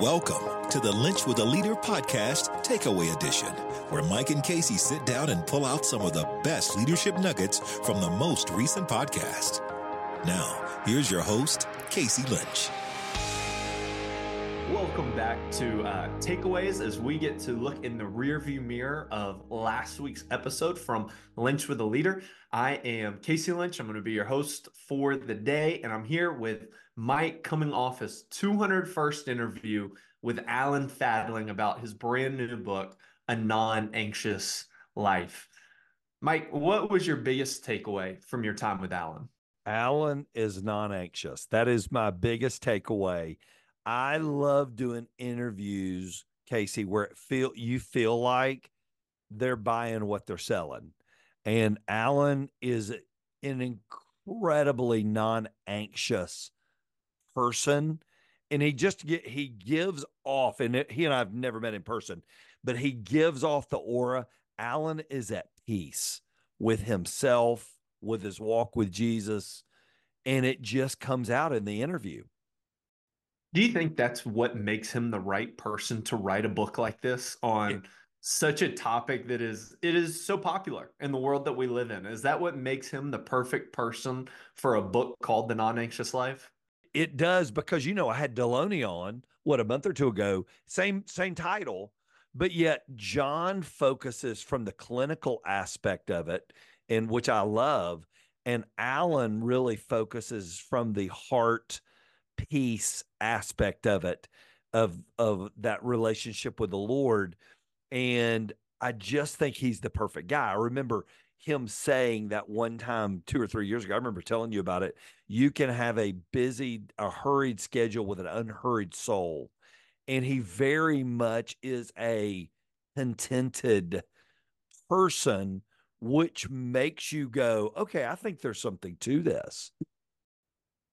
Welcome to the Linch with a Leader podcast, Takeaway Edition, where Mike and Casey sit down and pull out some of the best leadership nuggets from the most recent podcast. Now, here's your host, Casey Linch. Welcome back to uh, Takeaways as we get to look in the rearview mirror of last week's episode from Linch with a Leader. I am Casey Linch. I'm going to be your host for the day, and I'm here with Mike coming off his 201st interview with Alan Fadling about his brand new book, A Non Anxious Life. Mike, what was your biggest takeaway from your time with Alan? Alan is non anxious. That is my biggest takeaway I love doing interviews, Casey, where it feel you feel like they're buying what they're selling. And Alan is an incredibly non-anxious person. And he just get he gives off, and it, he and I've never met in person, but he gives off the aura. Alan is at peace with himself, with his walk with Jesus, and it just comes out in the interview. Do you think that's what makes him the right person to write a book like this on yeah. such a topic that is it is so popular in the world that we live in? Is that what makes him the perfect person for a book called The Non-Anxious Life? It does because you know I had Delony on what a month or two ago, same same title, but yet John focuses from the clinical aspect of it, and which I love, and Alan really focuses from the heart peace aspect of it of of that relationship with the lord and i just think he's the perfect guy. I remember him saying that one time two or three years ago i remember telling you about it you can have a busy a hurried schedule with an unhurried soul and he very much is a contented person which makes you go okay i think there's something to this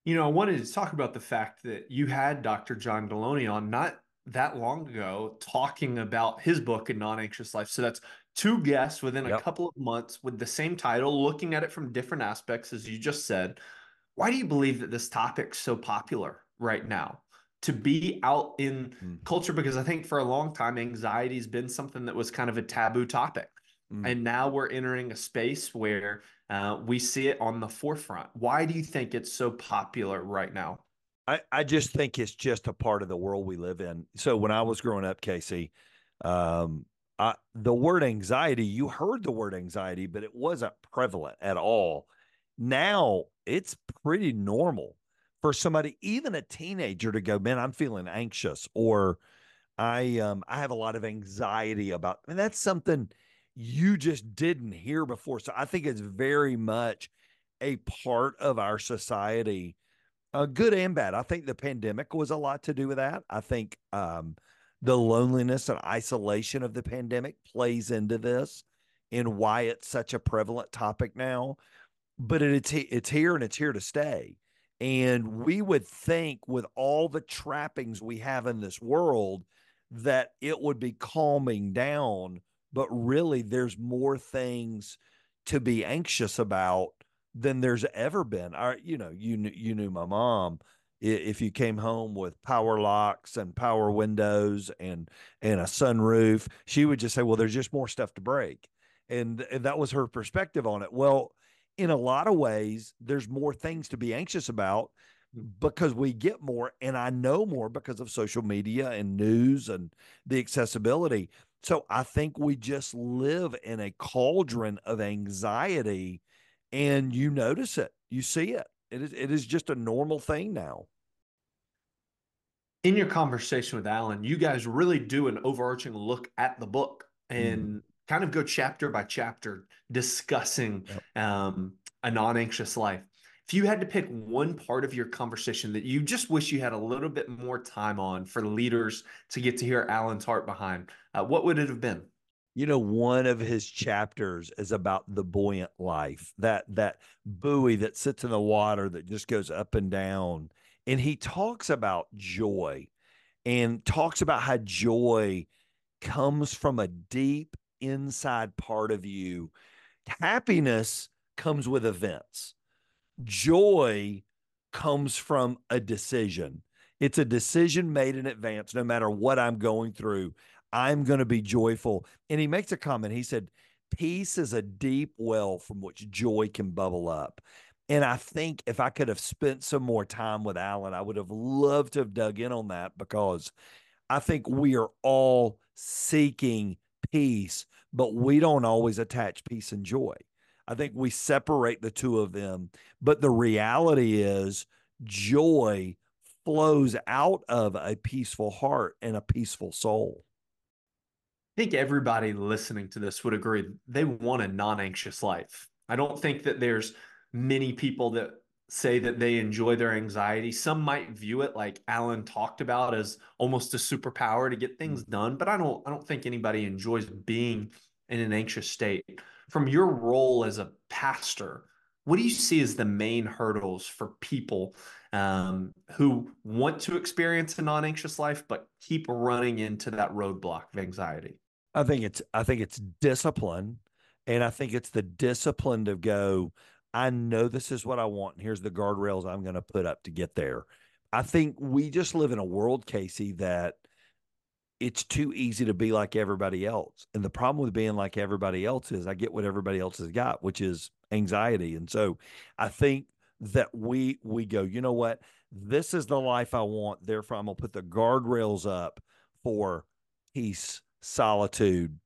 you know, I wanted to talk about the fact that you had Dr. John Delony on not that long ago talking about his book, A Non Anxious Life. So that's two guests within yep. a couple of months with the same title, looking at it from different aspects, as you just said. Why do you believe that this topic's so popular right now? To be out in mm. culture, because I think for a long time, anxiety has been something that was kind of a taboo topic. Mm. And now we're entering a space where uh, we see it on the forefront. Why do you think it's so popular right now? I, I just think it's just a part of the world we live in. So when I was growing up, Casey, um, I, the word anxiety, you heard the word anxiety, but it wasn't prevalent at all. Now it's pretty normal for somebody, even a teenager, to go, man, I'm feeling anxious, or I um I have a lot of anxiety about. and that's something you just didn't hear before. So I think it's very much a part of our society, uh, good and bad. I think the pandemic was a lot to do with that. I think um, the loneliness and isolation of the pandemic plays into this and why it's such a prevalent topic now. But it's it's here and it's here to stay. And we would think with all the trappings we have in this world that it would be calming down but really there's more things to be anxious about than there's ever been. I, you know, you you knew my mom. If you came home with power locks and power windows and and a sunroof, she would just say, "Well, there's just more stuff to break," and, and that was her perspective on it. Well, in a lot of ways, there's more things to be anxious about mm. because we get more, and I know more because of social media and news and the accessibility. So I think we just live in a cauldron of anxiety and you notice it. You see it. It is it is just a normal thing now. In your conversation with Alan, you guys really do an overarching look at the book and mm. kind of go chapter by chapter discussing yep. um, a non-anxious life if you had to pick one part of your conversation that you just wish you had a little bit more time on for leaders to get to hear Alan's heart behind, uh, what would it have been? You know, one of his chapters is about the buoyant life, that that buoy that sits in the water that just goes up and down. And he talks about joy and talks about how joy comes from a deep inside part of you. Happiness comes with events joy comes from a decision. It's a decision made in advance. No matter what I'm going through, I'm going to be joyful. And he makes a comment. He said, Peace is a deep well from which joy can bubble up. And I think if I could have spent some more time with Alan, I would have loved to have dug in on that because I think we are all seeking peace, but we don't always attach peace and joy. I think we separate the two of them. But the reality is, joy flows out of a peaceful heart and a peaceful soul. I think everybody listening to this would agree they want a non anxious life. I don't think that there's many people that say that they enjoy their anxiety. Some might view it like Alan talked about as almost a superpower to get things mm. done, but I don't I don't think anybody enjoys being in an anxious state. From your role as a pastor, what do you see as the main hurdles for people um, who want to experience a non-anxious life but keep running into that roadblock of anxiety? I think it's I think it's discipline, and I think it's the discipline to go. I know this is what I want, and here's the guardrails I'm going to put up to get there. I think we just live in a world, Casey, that it's too easy to be like everybody else. And the problem with being like everybody else is I get what everybody else has got, which is anxiety. And so I think that we we go, you know what? This is the life I want. Therefore, I'm gonna put the guardrails up for peace, solitude,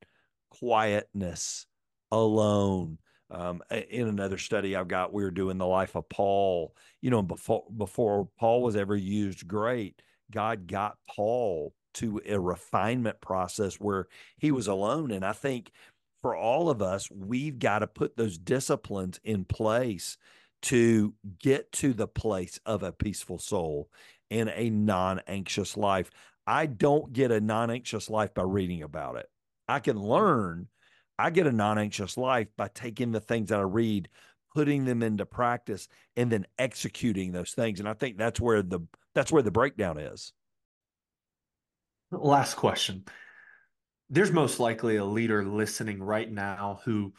quietness, alone. Um, in another study I've got, we were doing the life of Paul. You know, before before Paul was ever used great, God got Paul to a refinement process where he was alone. And I think for all of us, we've got to put those disciplines in place to get to the place of a peaceful soul and a non anxious life. I don't get a non anxious life by reading about it. I can learn. I get a non anxious life by taking the things that I read, putting them into practice, and then executing those things. And I think that's where the that's where the breakdown is. Last question. There's most likely a leader listening right now who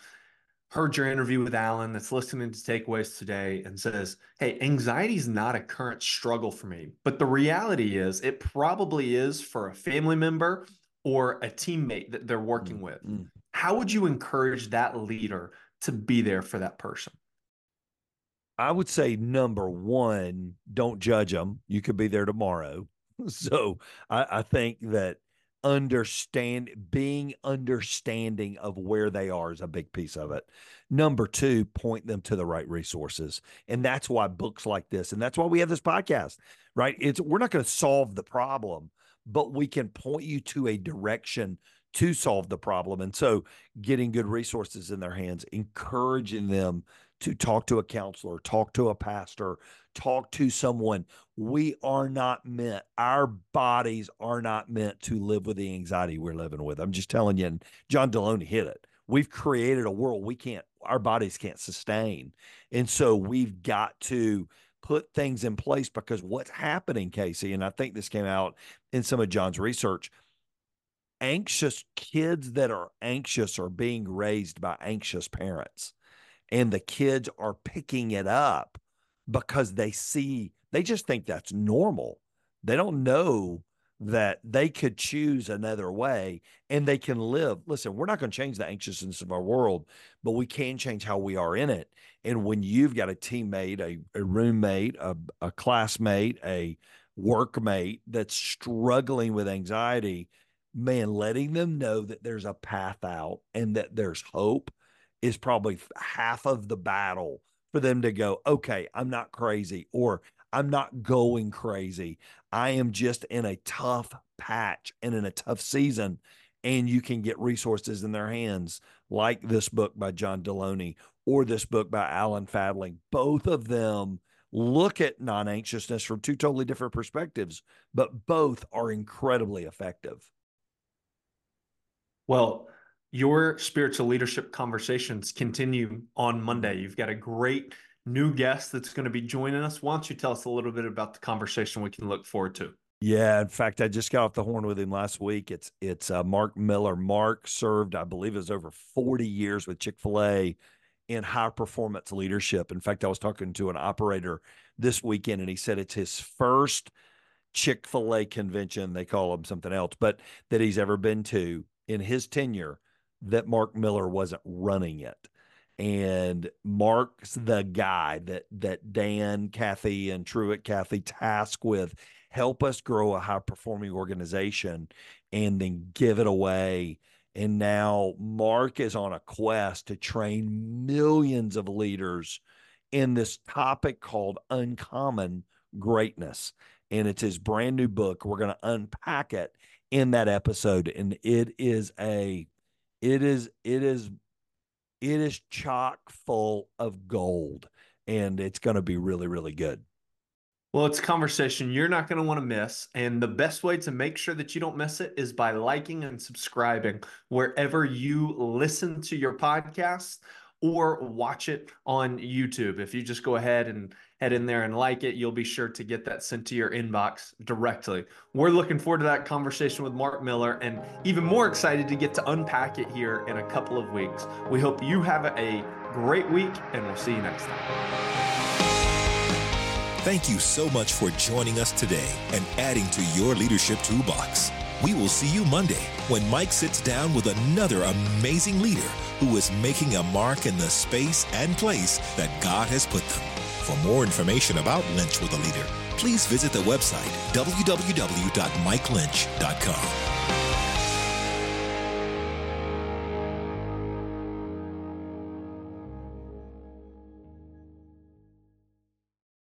heard your interview with Alan that's listening to takeaways today and says, Hey, anxiety is not a current struggle for me. But the reality is, it probably is for a family member or a teammate that they're working mm-hmm. with. Mm. How would you encourage that leader to be there for that person? I would say number one, don't judge them. You could be there tomorrow. So I, I think that understand being understanding of where they are is a big piece of it number two point them to the right resources and that's why books like this and that's why we have this podcast right it's we're not going to solve the problem but we can point you to a direction to solve the problem and so getting good resources in their hands encouraging them to talk to a counselor talk to a pastor talk to someone. We are not meant, our bodies are not meant to live with the anxiety we're living with. I'm just telling you, and John Delony hit it. We've created a world we can't, our bodies can't sustain. And so we've got to put things in place because what's happening, Casey, and I think this came out in some of John's research anxious kids that are anxious are being raised by anxious parents and the kids are picking it up because they see, they just think that's normal. They don't know that they could choose another way and they can live. Listen, we're not going to change the anxiousness of our world, but we can change how we are in it. And when you've got a teammate, a, a roommate, a, a classmate, a workmate that's struggling with anxiety, man, letting them know that there's a path out and that there's hope is probably half of the battle for them to go, okay, I'm not crazy or I'm not going crazy. I am just in a tough patch and in a tough season. And you can get resources in their hands, like this book by John Delony or this book by Alan Fadling. Both of them look at non anxiousness from two totally different perspectives, but both are incredibly effective. Well, your spiritual leadership conversations continue on Monday. You've got a great new guest that's going to be joining us. Why don't you tell us a little bit about the conversation we can look forward to? Yeah, in fact, I just got off the horn with him last week. It's it's uh, Mark Miller. Mark served, I believe, it was over forty years with Chick Fil A in high performance leadership. In fact, I was talking to an operator this weekend, and he said it's his first Chick fil A convention, they call them something else, but that he's ever been to in his tenure that Mark Miller wasn't running it. And Mark's mm-hmm. the guy that that Dan, Cathy, and Truett Cathy task with help us grow a high performing organization and then give it away. And now Mark is on a quest to train millions of leaders in this topic called uncommon greatness. And it's his brand new book. We're going to unpack it in that episode. And it is a, it is, it is, it is chock full of gold. And it's going to be really, really good. Well, it's a conversation you're not going to want to miss. And the best way to make sure that you don't miss it is by liking and subscribing wherever you listen to your podcast or watch it on YouTube. If you just go ahead and head in there and like it, you'll be sure to get that sent to your inbox directly. We're looking forward to that conversation with Mark Miller and even more excited to get to unpack it here in a couple of weeks. We hope you have a great week and we'll see you next time. Thank you so much for joining us today and adding to your leadership toolbox. We will see you Monday when Mike sits down with another amazing leader who is making a mark in the space and place that God has put them. For more information about Linch with a Leader, please visit the website www.mikelinch.com.